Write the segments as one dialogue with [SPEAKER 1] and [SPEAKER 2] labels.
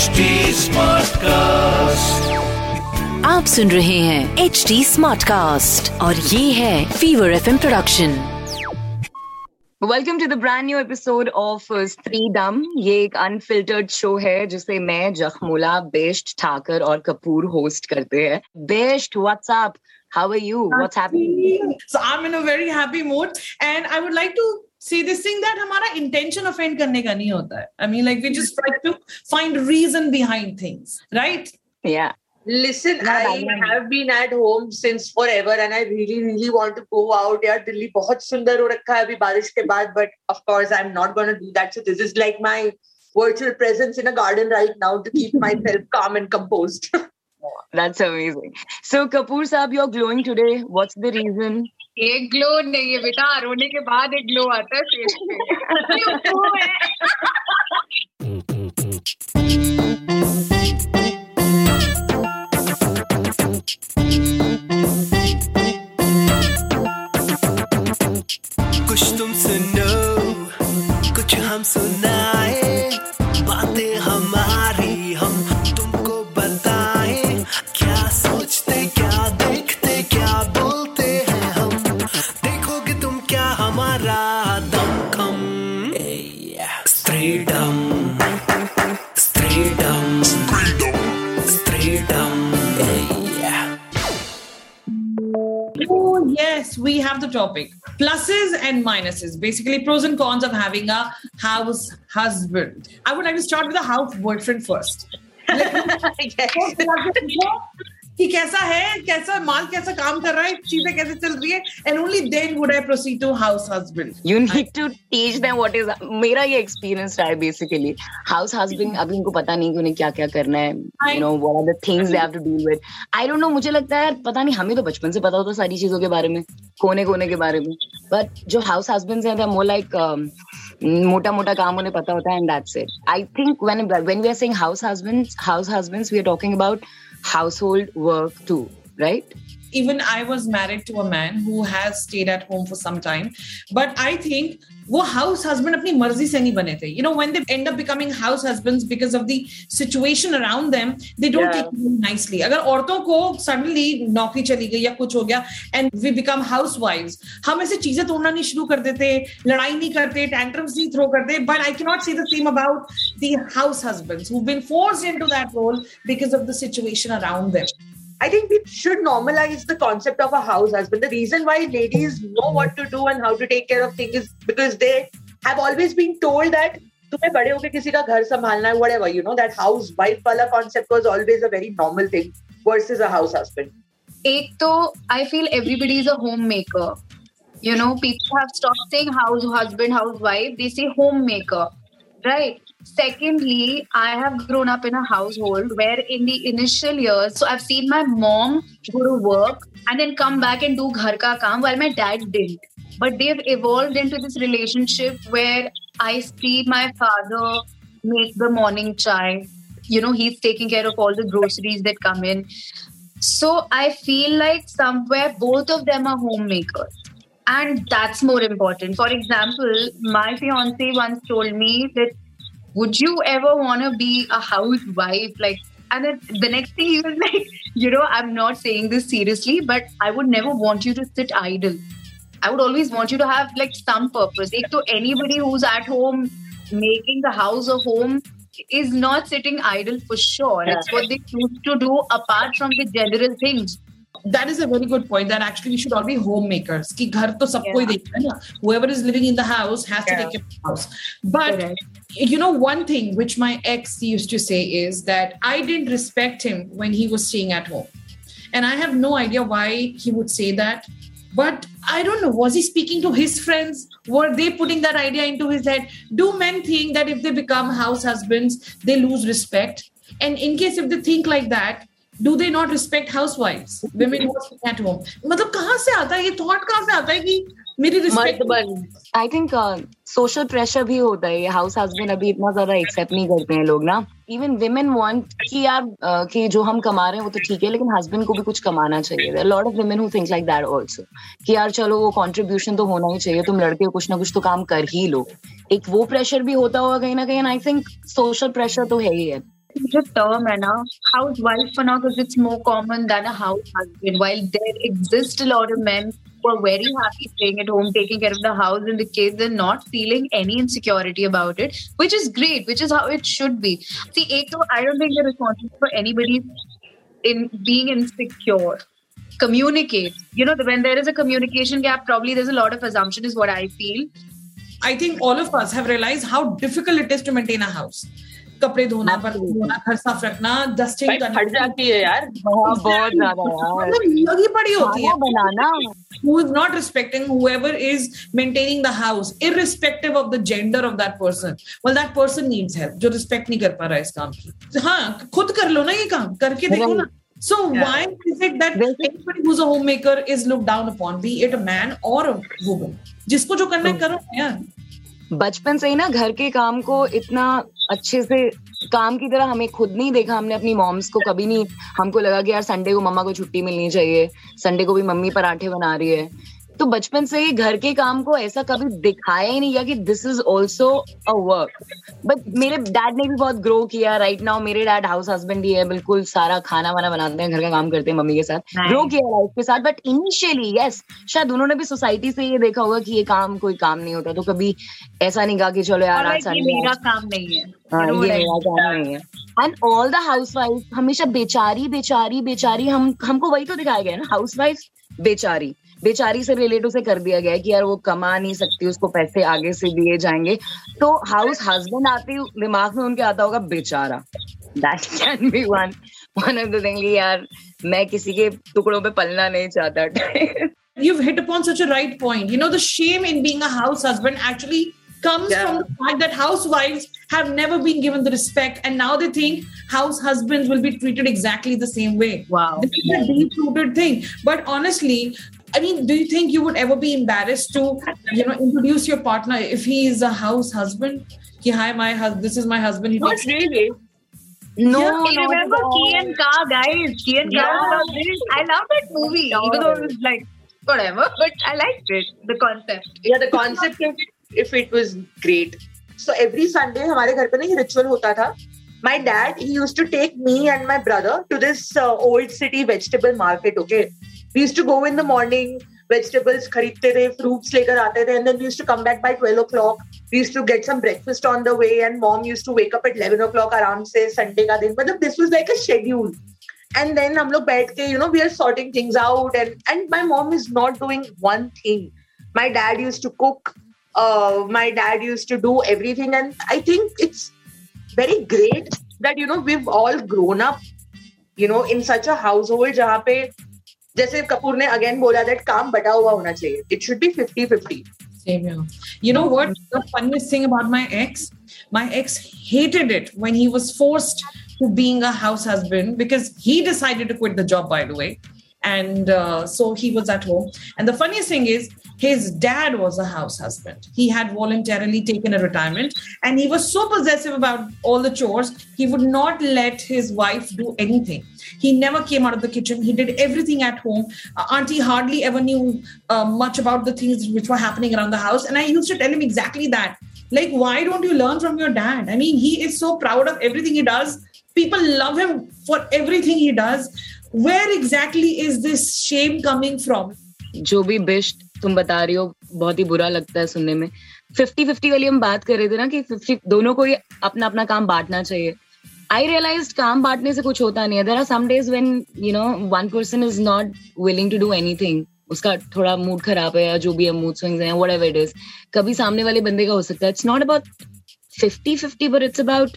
[SPEAKER 1] HD Smartcast.
[SPEAKER 2] आप सुन रहे हैं एच डी स्मार्ट कास्ट और ये है fever F production
[SPEAKER 3] welcome to the brand new episode of Streedom ये एक अनफिल्टर्ड शो है जिसे मैं जखमुला बेस्ट ठाकर और कपूर होस्ट करते हैं। Best what's up how are you what's happening
[SPEAKER 4] So I'm in a very happy mood, and I would like to say this thing that हमारा intention offend करने का नहीं होता है. I mean, like we just try to find reason behind things, right?
[SPEAKER 3] या
[SPEAKER 5] Listen,
[SPEAKER 3] Not
[SPEAKER 5] I
[SPEAKER 3] man.
[SPEAKER 5] have been at home since forever and I really, really want to go out. यार दिल्ली बहुत सुंदर हो रखा है अभी बारिश के बाद but of course I'm not going to do that. So this is like my virtual presence in a garden right now to keep myself calm and composed.
[SPEAKER 3] That's amazing so Kapoor साहब you are glowing today what's the reason
[SPEAKER 6] ये glow नहीं है बेटा रोने के बाद एक glow आता है फेस पे ये glow है।
[SPEAKER 1] कुछ तुम सुनो कुछ हम सुनाए
[SPEAKER 4] and minuses, basically pros and cons of having a house husband. I would like to start with a house boyfriend first. कि कैसा है, कैसा माल, कैसा काम कर रहा है, चीज़ें कैसे चल रही है and only then would I proceed to house husband
[SPEAKER 3] you need to teach them what is मेरा ये एक्सपीरियंस रहा है बेसिकली हाउस हस्बैंड अभी उनको पता नहीं कि उन्हें क्या क्या करना है you know what are the things they have to deal with I don't know मुझे लगता है पता नहीं, हमें तो बचपन से पता होता सारी चीज़ों के बारे में कोने कोने के बारे में. बट जो हाउस हस्बैंड्स हैं मोर लाइक मोटा मोटा काम उन्हें पता होता है and that's it I think when when we are saying house husbands house husbands we are talking about household work too right
[SPEAKER 4] even I was married to a man who has stayed at home for some time. But I think वो house husband अपनी मर्जी से नहीं बने थे. You know, when they end up becoming house husbands because of the situation around them, they don't
[SPEAKER 3] Yeah.
[SPEAKER 4] take it very nicely. अगर औरतों को suddenly नौकरी चली गई या कुछ हो गया and we become housewives, हम ऐसे चीजें तोड़ना नहीं शुरू कर देते, लड़ाई नहीं करते, tantrums नहीं throw करते. But I cannot say the same about the house husbands who've been forced into that role because of the situation around them.
[SPEAKER 5] I think we should normalize the concept of a house husband. The reason why ladies know what to do and how to take care of things is because they have always been told that तुम्हें बड़े होके किसी का घर संभालना है whatever you know that house wife वाला concept was always a very normal thing versus a house husband
[SPEAKER 6] एक तो I feel everybody is a homemaker you know people have stopped saying house husband housewife they say homemaker right. Secondly i have grown up in a household where in the initial years so i've seen my mom go to work and then come back and do ghar ka kaam while my dad didn't. But they've evolved into this relationship where i see my father make the morning chai. You know he's taking care of all the groceries that come in. So I feel like somewhere both of them are homemakers. And that's more important. For example, my fiance once told me that would you ever want to be a housewife? Like, and then the next thing he was like, you know, I'm not saying this seriously, but I would never want you to sit idle. I would always want you to have like some purpose. Like, to anybody who's at home making the house a home is not sitting idle for sure. It's what they choose to do apart from the general things
[SPEAKER 4] that is a very good point that actually we should all be homemakers ki ghar to
[SPEAKER 6] yeah.
[SPEAKER 4] na. whoever is living in the house has
[SPEAKER 3] yeah.
[SPEAKER 4] to take care of the house but
[SPEAKER 6] okay.
[SPEAKER 4] you know one thing which my ex used to say is that i didn't respect him when he was staying at home and i have no idea why he would say that but i don't know was he speaking to his friends were they putting that idea into his head do men think that if they become house husbands they lose respect and in case if they think like that do they not respect housewives? Women who are sitting at home. मतलब कहाँ से आता है? ये thought कहाँ से आता है कि मेरी
[SPEAKER 5] respect
[SPEAKER 3] I think social pressure भी होता है। ये हाउस हस्बैंड अभी इतना ज़्यादा एक्सेप्ट नहीं करते हैं लोग ना। इवन विमेन वांट कि यार uh, कि जो हम कमा रहे हैं वो तो ठीक है लेकिन हस्बैंड को भी कुछ कमाना चाहिए। Lot of women who think like that also कि यार चलो वो कंट्रीब्यूशन तो होना ही चाहिए। तुम लड़के हो, कुछ ना कुछ तो काम कर ही लो। एक वो प्रेशर भी होता होगा कहीं ना कहीं आई थिंक सोशल प्रेशर तो है ही है।
[SPEAKER 6] a term and a housewife for now because it's more common than a house husband. While there exist a lot of men who are very happy staying at home, taking care of the house and the kids, and not feeling any insecurity about it, which is great, which is how it should be. See, Eko, I don't think they're responsible for anybody in being insecure. Communicate. You know, when there is a communication gap, probably there's a lot of assumption, is what I feel.
[SPEAKER 4] I think all of us have realized how difficult it is to maintain a house कपड़े धोना धोना घर साफ़ रखना dusting
[SPEAKER 5] भाई फट जाती है यार
[SPEAKER 3] बहुत ज़्यादा
[SPEAKER 4] लगी पड़ी होती है
[SPEAKER 3] बनाना
[SPEAKER 4] who is not respecting whoever is maintaining the house irrespective of the gender of that person well that person needs help जो respect नहीं कर पा रहा है इस काम की हाँ खुद कर लो ना ये काम करके देखो ना so yeah. why is it that anybody who's a homemaker is looked down upon be it a man or a woman जिसको जो करना है करो यार
[SPEAKER 3] बचपन से ही ना घर के काम को इतना अच्छे से, काम की तरह हमें खुद नहीं देखा, हमने अपनी मॉम्स को कभी नहीं, हमको लगा कि यार संडे को मम्मा को छुट्टी मिलनी चाहिए संडे को भी मम्मी पराठे बना रही है। तो बचपन से ही घर के काम को ऐसा कभी दिखाया ही नहीं गया कि this is also a work but मेरे डैड ने भी बहुत ग्रो किया राइट नाउ मेरे डैड हाउस हस्बैंड ही है बिल्कुल सारा खाना वाना बनाते हैं घर का काम करते हैं मम्मी के साथ. ग्रो किया लाइफ के साथ बट इनिशियली यस शायद उन्होंने भी सोसाइटी से ये देखा होगा कि ये काम कोई काम नहीं होता. तो कभी ऐसा नहीं कहा कि चलो यार आज
[SPEAKER 6] मेरा काम नहीं है.
[SPEAKER 3] हाँ, ये मेरा काम नहीं है. And all the house wife हमेशा बेचारी बेचारी बेचारी हम हमको वही तो दिखाया गया ना हाउस वाइफ बेचारी. बेचारी से रिलेट उसे कर दिया गया है कि यार वो कमा नहीं सकती उसको पैसे आगे से दिए जाएँगे। तो हाउस हस्बैंड आते दिमाग में उनके आता होगा बेचारा। That can be one one of the thing यार मैं किसी के टुकड़ों पे पलना नहीं चाहता।
[SPEAKER 4] You've hit upon such a right point. You know, the shame in being a house husband actually comes
[SPEAKER 5] Yeah.
[SPEAKER 4] from the fact that housewives have never been given the respect, and now they think house husbands will be treated exactly the same way.
[SPEAKER 6] Wow.
[SPEAKER 4] This is a deep rooted thing. But honestly, I mean, do you think you would ever be embarrassed to, you know, introduce your partner if he is a house husband? Ki, hi, my husband. This is my husband. He
[SPEAKER 5] Not
[SPEAKER 4] takes
[SPEAKER 5] really.
[SPEAKER 3] no
[SPEAKER 4] Yeah,
[SPEAKER 6] Hey, remember Key and Ka, guys? Key and Ka.
[SPEAKER 5] Yeah.
[SPEAKER 6] was this. I love that movie, even though it was like whatever, but I liked it. The concept.
[SPEAKER 5] Yeah, the concept if it was great. So every Sunday हमारे घर पे ना ये ritual होता था. My dad he used to take me and my brother to this uh, old city vegetable market. Okay, we used to go in the morning. Vegetables खरीदते थे, fruits लेकर आते थे, and then we used to come back by 12 o'clock. We used to get some breakfast on the way, and mom used to wake up at 11 o'clock आराम से Sunday का दिन. मतलब this was like a schedule. And then हम लोग बैठ के, you know, we are sorting things out, and and my mom is not doing one thing. My dad used to cook. Uh, my dad used to do everything, and I think it's very great that you know we've all grown up, you know, in such a household जहाँ पे जैसे कपूर ने again बोला that काम बटा हुआ होना चाहिए. It should be 50-50.
[SPEAKER 4] Same here. You know what? The funniest thing about my ex, my ex hated it when he was forced to being a house husband because he decided to quit the job, by the way. And uh, so he was at home. And the funniest thing is, his dad was a house husband. He had voluntarily taken a retirement and he was so possessive about all the chores, he would not let his wife do anything. He never came out of the kitchen. He did everything at home. Uh, Auntie hardly ever knew uh, much about the things which were happening around the house. And I used to tell him exactly that. Like, why don't you learn from your dad? I mean, he is so proud of everything he does. People love him for everything he does. Where exactly is this shame coming from?
[SPEAKER 3] जो भी best तुम बता रही हो, बहुत ही बुरा लगता है सुनने में। फिफ्टी फिफ्टी वाली हम बात कर रहे थे ना कि फिफ्टी, दोनों को ही अपना अपना काम बांटना चाहिए। आई रियलाइज़ काम बांटने से कुछ होता नहीं है। There are some days when you know one person is not willing to do उसका थोड़ा मूड खराब है या जो भी है मूड स्विंग्स हैं इट इज़ कभी सामने वाले बंदे का हो सकता है। It's not about fifty fifty but it's about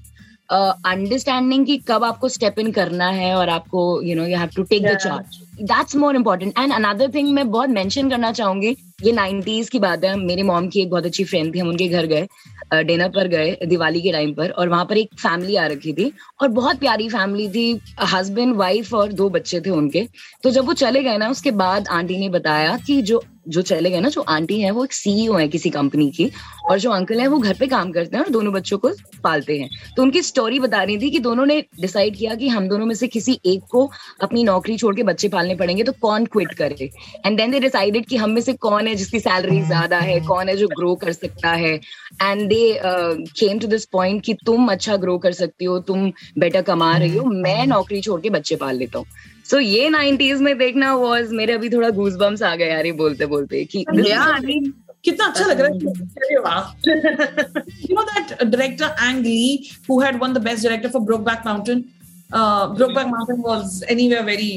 [SPEAKER 3] understanding कि कब आपको स्टेप इन करना है और आपको you know you have to take
[SPEAKER 5] the
[SPEAKER 3] charge that's more important and another thing मैं बहुत मेंशन करना चाहूँगी ये नाइनटीज की बात है। मेरे मॉम की एक बहुत अच्छी फ्रेंड थी हम उनके घर गए डिनर पर गए दिवाली के टाइम पर और वहाँ पर एक फैमिली आ रखी थी। और बहुत प्यारी फैमिली थी हस्बैंड वाइफ और दो बच्चे थे उनके। तो जब वो चले गए ना उसके बाद आंटी ने बताया कि जो जो चले गए ना जो आंटी है वो एक सीईओ है किसी कंपनी की और जो अंकल है वो घर पे काम करते हैं और दोनों बच्चों को पालते हैं। तो उनकी स्टोरी बता रही थी कि दोनों ने डिसाइड किया कि हम दोनों में से किसी एक को अपनी नौकरी छोड़ के बच्चे पालने पड़ेंगे तो कौन क्विट करे? एंड देन दे डिसाइडेड कि हम में से कौन है जिसकी सैलरी ज़्यादा है कौन है जो ग्रो कर सकता है? And they came to this point कि तुम अच्छा ग्रो कर सकती हो तुम बेटर कमा रही हो मैं नौकरी छोड़ के बच्चे पाल लेता हूँ। सो ये नाइनटीज में देखना वॉज़ मेरे अभी थोड़ा घूस बम्स आ गया यार बोलते बोलते कि
[SPEAKER 4] कितना अच्छा लग रहा है you know that director Ang who had won the best director for Brokeback Mountain Brokeback Mountain was anywhere very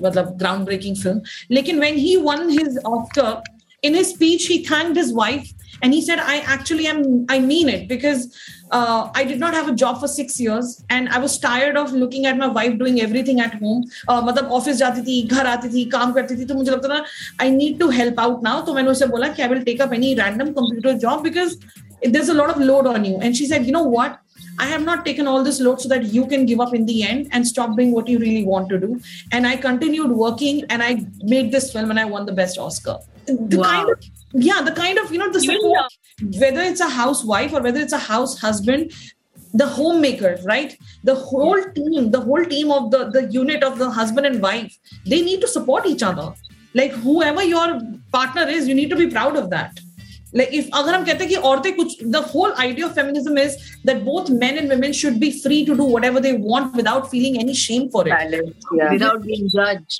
[SPEAKER 4] मतलब ग्राउंड ब्रेकिंग फ़िल्म लेकिन when he won his after in his speech he thank his wife and he said I actually am I mean it because uh, I did not have a job for six years and I was tired of looking at my wife doing everything at home uh, मतलब office जाती थी घर आती थी काम करती थी तो मुझे लगता था I need to help out now तो मैंने उसे बोला कि I will take up any random computer job because there's a lot of load on you and she said you know what I have not taken all this load so that you can give up in the end and stop doing what you really want to do. And I continued working and I made this film and I won the best Oscar. The
[SPEAKER 6] Wow.
[SPEAKER 4] kind of, yeah, the kind of, you know, the support, whether it's a housewife or whether it's a house husband, the homemaker, right? The whole team, the whole team of the, the unit of the husband and wife, they need to support each other. Like whoever your partner is, you need to be proud of that. Like if अगर हम कहते हैं कि औरतें कुछ the whole idea of feminism is that both men and women should be free to do whatever they want without feeling any shame for it
[SPEAKER 6] without being जज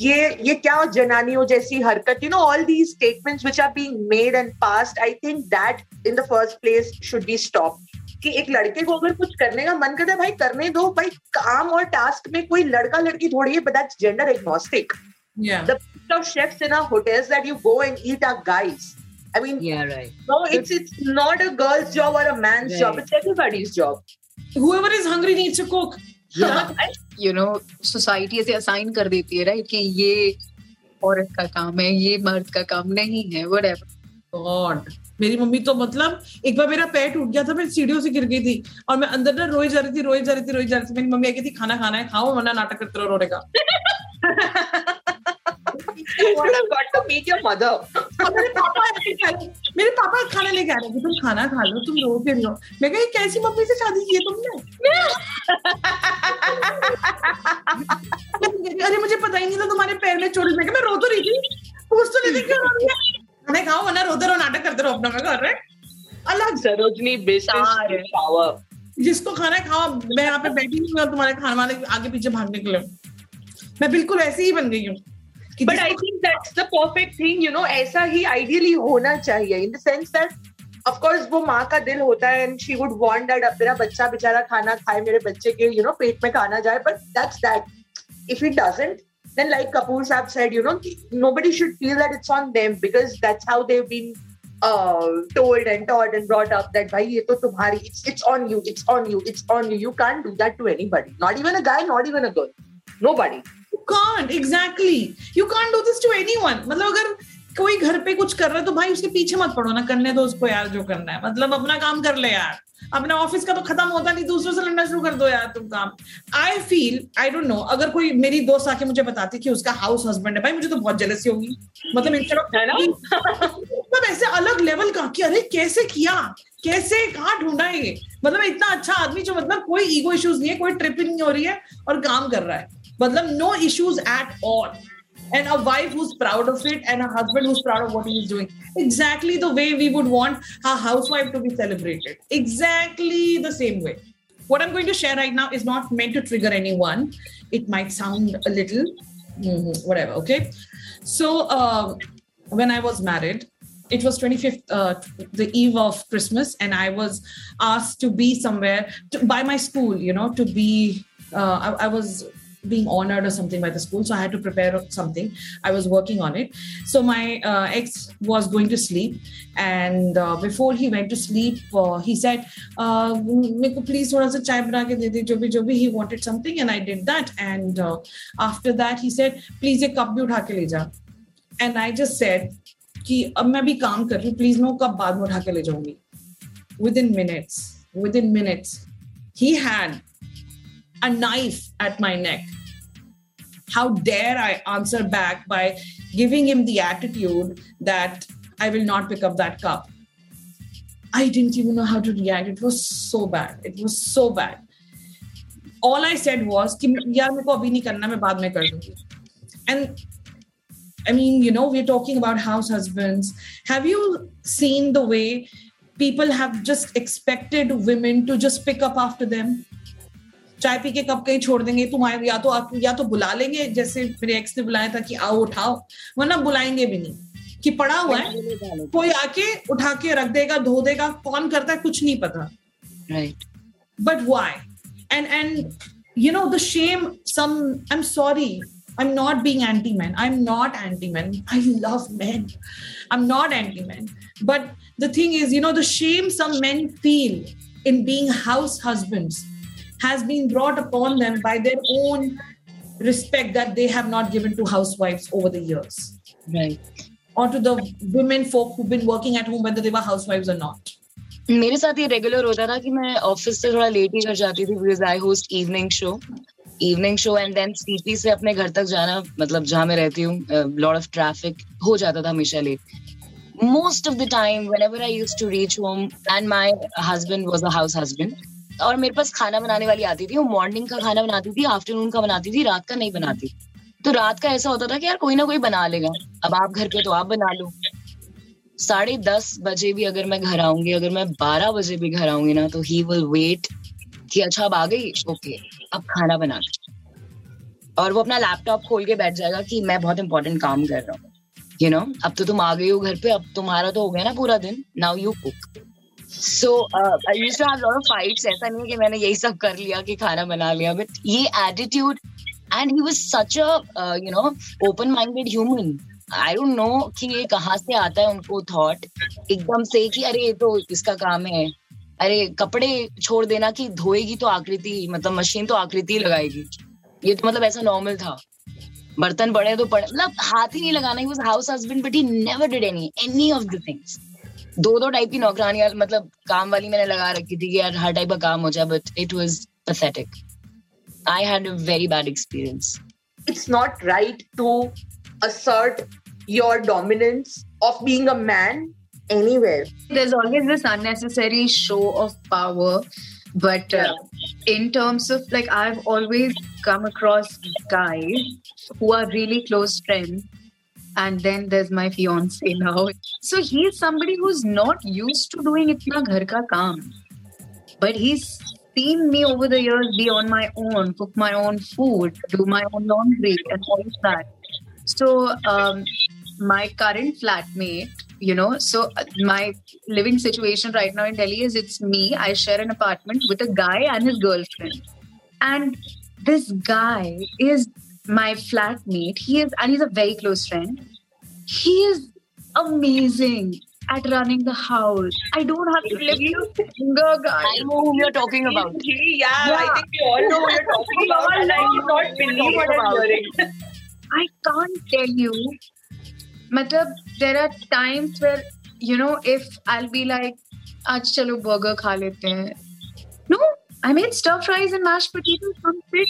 [SPEAKER 5] ये ये क्या जनानियों जैसी हरकत you know all the statements which are being made and passed I think that in the first place should be stop कि एक लड़के को अगर कुछ करने का मन करता है भाई करने दो भाई काम और टास्क में कोई लड़का लड़की थोड़ी है but that's gender
[SPEAKER 4] agnostic
[SPEAKER 5] the of chefs in our hotels that you go and eat are guys i mean
[SPEAKER 3] Yeah, right.
[SPEAKER 5] no it's it's not a girl's job or a man's
[SPEAKER 3] Right.
[SPEAKER 5] job it's everybody's job.
[SPEAKER 4] Whoever is hungry needs to cook.
[SPEAKER 6] You know society ऐसे assign कर देती है right कि ये औरत का काम है ये मर्द का काम नहीं है व्हाटएवर
[SPEAKER 4] God. मेरी मम्मी तो मतलब एक बार मेरा पैर टूट गया था मैं सीढ़ियों से गिर गई थी और मैं अंदर ना रोई जा रही थी रोई जा रही थी रोई जा रही थी। मेरी मम्मी आई थी खाना खाना है खाओ वरना नाटक करते रहो रोने का.
[SPEAKER 5] You should have got to meet your mother.
[SPEAKER 4] मेरे पापा ऐसे कह रहे- मेरे पापा खाना लेके आ रहे थे तुम खाना खा लो तुम रो रही हो मैं कहा "ये कैसी मम्मी से शादी की है तुमने? अरे मुझे पता ही नहीं था तुम्हारे पैर में चोट मैं मैं रो तो रही थी। पूछ तो नहीं थी क्यों रो रही है? खाने खाओ वरना रोते रहो नाटक करते रहो अपना मैं घर रहे अलग।
[SPEAKER 5] business
[SPEAKER 6] Sorry.
[SPEAKER 4] जिसको खाना खाओ मैं यहाँ पे बैठी नहीं हूँ तुम्हारे खाने वाले आगे पीछे भागने के लिए। मैं बिल्कुल ऐसे ही बन गई हूँ।
[SPEAKER 5] But I think that's the perfect thing you know ऐसा ही आइडियली होना चाहिए in the sense that of course वो माँ का दिल होता है and she would want that अब मेरा बच्चा बेचारा खाना खाए मेरे बच्चे के यू नो पेट में खाना जाए but that's that if it doesn't then like Kapoor साहब said you know nobody should feel that it's on them because that's how they've been told and told and brought up that भाई ये तो तुम्हारी it's it's on you it's on you it's on you you can do that to any not even a guy not even a girl
[SPEAKER 4] no Can't exactly. You can't do this to anyone. मतलब अगर कोई घर पे कुछ कर रहा है तो भाई उसके पीछे मत पड़ो ना करने दो उसको यार जो करना है। मतलब अपना काम कर ले यार। अपने ऑफ़िस का तो खत्म होता नहीं दूसरों से लड़ना शुरू कर दो यार तुम काम। I feel I don't know अगर कोई मेरी दोस्त आके मुझे बताती कि उसका हाउस हस्बैंड है भाई मुझे तो बहुत जेलसी होगी। मतलब? मतलब ऐसे अलग लेवल का कि अरे कैसे किया? कैसे कहाँ ढूंढा है ये? मतलब इतना अच्छा आदमी जो मतलब कोई ईगो इश्यूज़ नहीं है कोई ट्रिपिंग नहीं हो रही है और काम कर रहा है। मतलब no issues at all and a wife who's proud of it and a husband who's proud of what he is doing exactly the way we would want a housewife to be celebrated exactly the same way what i'm going to share right now is not meant to trigger anyone it might sound a little mhm, whatever okay so uh, when i was married it was 25th uh, the eve of christmas and i was asked to be somewhere to, by my school you know to be uh, I, I was being honored or something by the school so i had to prepare something i was working on it so my uh, ex was going to sleep and uh, before he went to sleep uh, he said uh, मेरे को please थोड़ा सा चाय बना के दे दे जो भी जो भी he wanted something and i did that and uh, after that he said please एक कप भी उठा के ले जा and i just said कि अब मैं अभी काम कर रही हूँ प्लीज मैं वो कप बाद में उठा के ले जाऊंगी within minutes within minutes he had a knife at my neck how dare I answer back by giving him the attitude that I will not pick up that cup. I didn't even know how to react. It was so bad. It was so bad. All I said was कि यार मेरे को अभी नहीं करना मैं बाद में कर दूंगी. And I mean, you know, we're talking about house husbands. Have you seen the way people have just expected women to just pick up after them? चाय पी के कप कहीं छोड़ देंगे? तुम आए या तो आप या तो बुला लेंगे जैसे मेरे एक्स ने बुलाया था कि आओ उठाओ वरना बुलाएँगे भी नहीं। कि पड़ा हुआ है कोई आके उठा के रख देगा धो देगा कौन करता है कुछ नहीं पता।
[SPEAKER 3] Right
[SPEAKER 4] but why and and you know the shame some I am sorry I am not being anti man I am not anti man I love man I am not anti man but the thing is you know the shame some man feel in being house husbands has been brought upon them by their own respect that they have not given to housewives over the years
[SPEAKER 3] right
[SPEAKER 4] or to the women folk who've been working at home whether they were housewives or not
[SPEAKER 3] मेरे साथ ये regular होता था कि मैं office से थोड़ा late ही घर जाती थी because I host evening show evening show and then CP से अपने घर तक जाना मतलब जहाँ मैं रहती हूँ लॉट ऑफ ट्रैफिक हो जाता था हमेशा late most of the time whenever I used to reach home and my husband was a house husband और मेरे पास खाना बनाने वाली आती थी, वो मॉर्निंग का खाना बनाती थी आफ्टरनून का बनाती थी, रात का नहीं बनाती। तो रात का ऐसा होता था कि यार कोई ना कोई बना लेगा। अब आप घर पे तो आप बना लो। साढ़े दस बजे भी अगर मैं घर आऊँगी, अगर मैं बारह बजे भी घर आऊँगी ना तो ही विल वेट कि अच्छा अब आ गई? ओके अब खाना बना दे और वो अपना लैपटॉप खोल के बैठ जाएगा कि मैं बहुत इंपॉर्टेंट काम कर रहा हूँ। यू नो अब तो तुम आ गई हो घर पे, अब तुम्हारा तो हो गया ना पूरा दिन। Now you cook so I used to have lot of fights ऐसा नहीं है कि मैंने यही सब कर लिया कि खाना बना लिया बट ये attitude and he was such a you know open minded human I don't know कि ये कहाँ से आता है उनको थॉट एकदम से कि अरे, ये तो इसका काम है। अरे, कपड़े छोड़ देना कि धोएगी तो आकृति मतलब मशीन तो आकृति लगाएगी। ये तो मतलब ऐसा नॉर्मल था। बर्तन पड़े तो पड़े मतलब हाथ ही नहीं लगाना he was house husband but he never did any any of the things दो दो टाइप की नौकरानियाँ मतलब काम वाली मैंने लगा रखी थी यार हर टाइप का काम हो जाए but it was pathetic I had a very bad experience
[SPEAKER 5] it's not right to assert your dominance of being a man anywhere
[SPEAKER 6] there is always this unnecessary show of power but in terms of like I have always come across guys who are really close friends And then there's my fiance now. So he's somebody who's not used to doing itna ghar ka kaam. But he's seen me over the years be on my own, cook my own food, do my own laundry, and all of that. So um, my current flatmate, you know, so uh, my living situation right now in Delhi is it's me. I share an apartment with a guy and his girlfriend, and this guy is my flatmate. He is, and he's a very close friend. He is amazing at running the house. I don't have to lift a finger, guys.
[SPEAKER 3] I know whom you're talking about.
[SPEAKER 5] Yeah, I think we all know what you're talking
[SPEAKER 6] We
[SPEAKER 5] about,
[SPEAKER 6] all
[SPEAKER 5] and I
[SPEAKER 6] know
[SPEAKER 5] do not
[SPEAKER 6] what
[SPEAKER 5] believe
[SPEAKER 6] you're
[SPEAKER 5] what I'm
[SPEAKER 6] talking
[SPEAKER 5] hearing.
[SPEAKER 6] I can't tell you. Matlab, there are times where, you know, if I'll be like, आज चलो burger खा लेते हैं. No, I made stir fries and mashed potatoes. Come sit.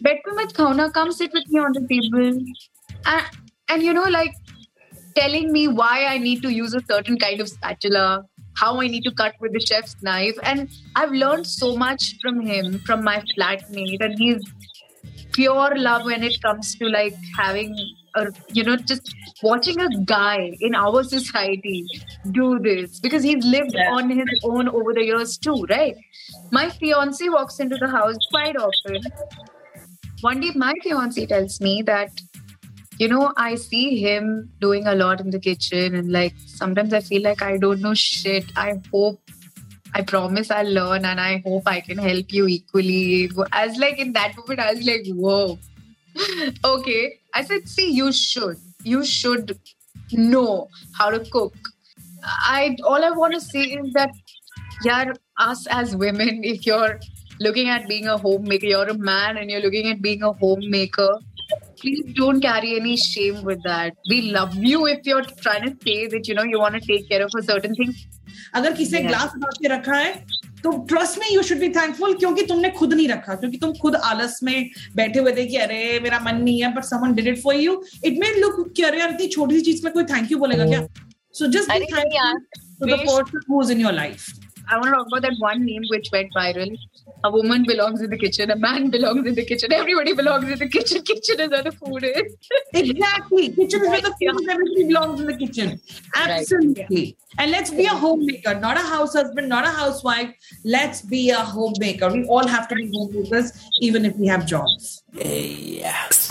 [SPEAKER 6] bedroom with mat come sit with me on the table. And and you know like telling me why i need to use a certain kind of spatula how i need to cut with the chef's knife. And i've learned so much from him from my flatmate and he's pure love when it comes to like having a you know just watching a guy in our society do this. Because he's lived
[SPEAKER 5] yeah.
[SPEAKER 6] on his own over the years too right? My fiance walks into the house quite often one day my fiance tells me that you know i see him doing a lot in the kitchen and like sometimes i feel like i don't know shit i hope I promise I'll learn and I hope I can help you equally. As like in that moment, I was like, whoa. okay. I said, see, you should. You should know how to cook. I all I want to say is that yeah, us as women, if you're looking at being a homemaker, you're a man and you're looking at being a homemaker, please don't carry any shame with that. We love you if you're trying to say that you know you want to take care of a certain thing.
[SPEAKER 4] अगर किसी ने
[SPEAKER 6] Yeah.
[SPEAKER 4] Glass बना के रखा है तो trust में you should be thankful क्योंकि तुमने खुद नहीं रखा क्योंकि तुम खुद आलस में बैठे हुए थे कि अरे मेरा मन नहीं है but someone did it for you it may look कि अरे यार इतनी छोटी सी चीज़ में कोई थैंक यू बोलेगा क्या
[SPEAKER 6] so just
[SPEAKER 4] be thankful to
[SPEAKER 6] the
[SPEAKER 4] person who is in your life
[SPEAKER 6] I want to talk about that one meme which went viral. A woman belongs in the kitchen, a man belongs in the kitchen, everybody belongs in the kitchen. Kitchen is where the food is.
[SPEAKER 4] Exactly. Kitchen is where the
[SPEAKER 6] Yeah.
[SPEAKER 4] food is, everything belongs in the kitchen. Absolutely. And let's be a homemaker, not a house husband, not a housewife. Let's be a homemaker. We all have to be homemakers, even if we have jobs.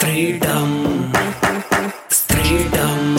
[SPEAKER 1] Freedom. Freedom. Freedom.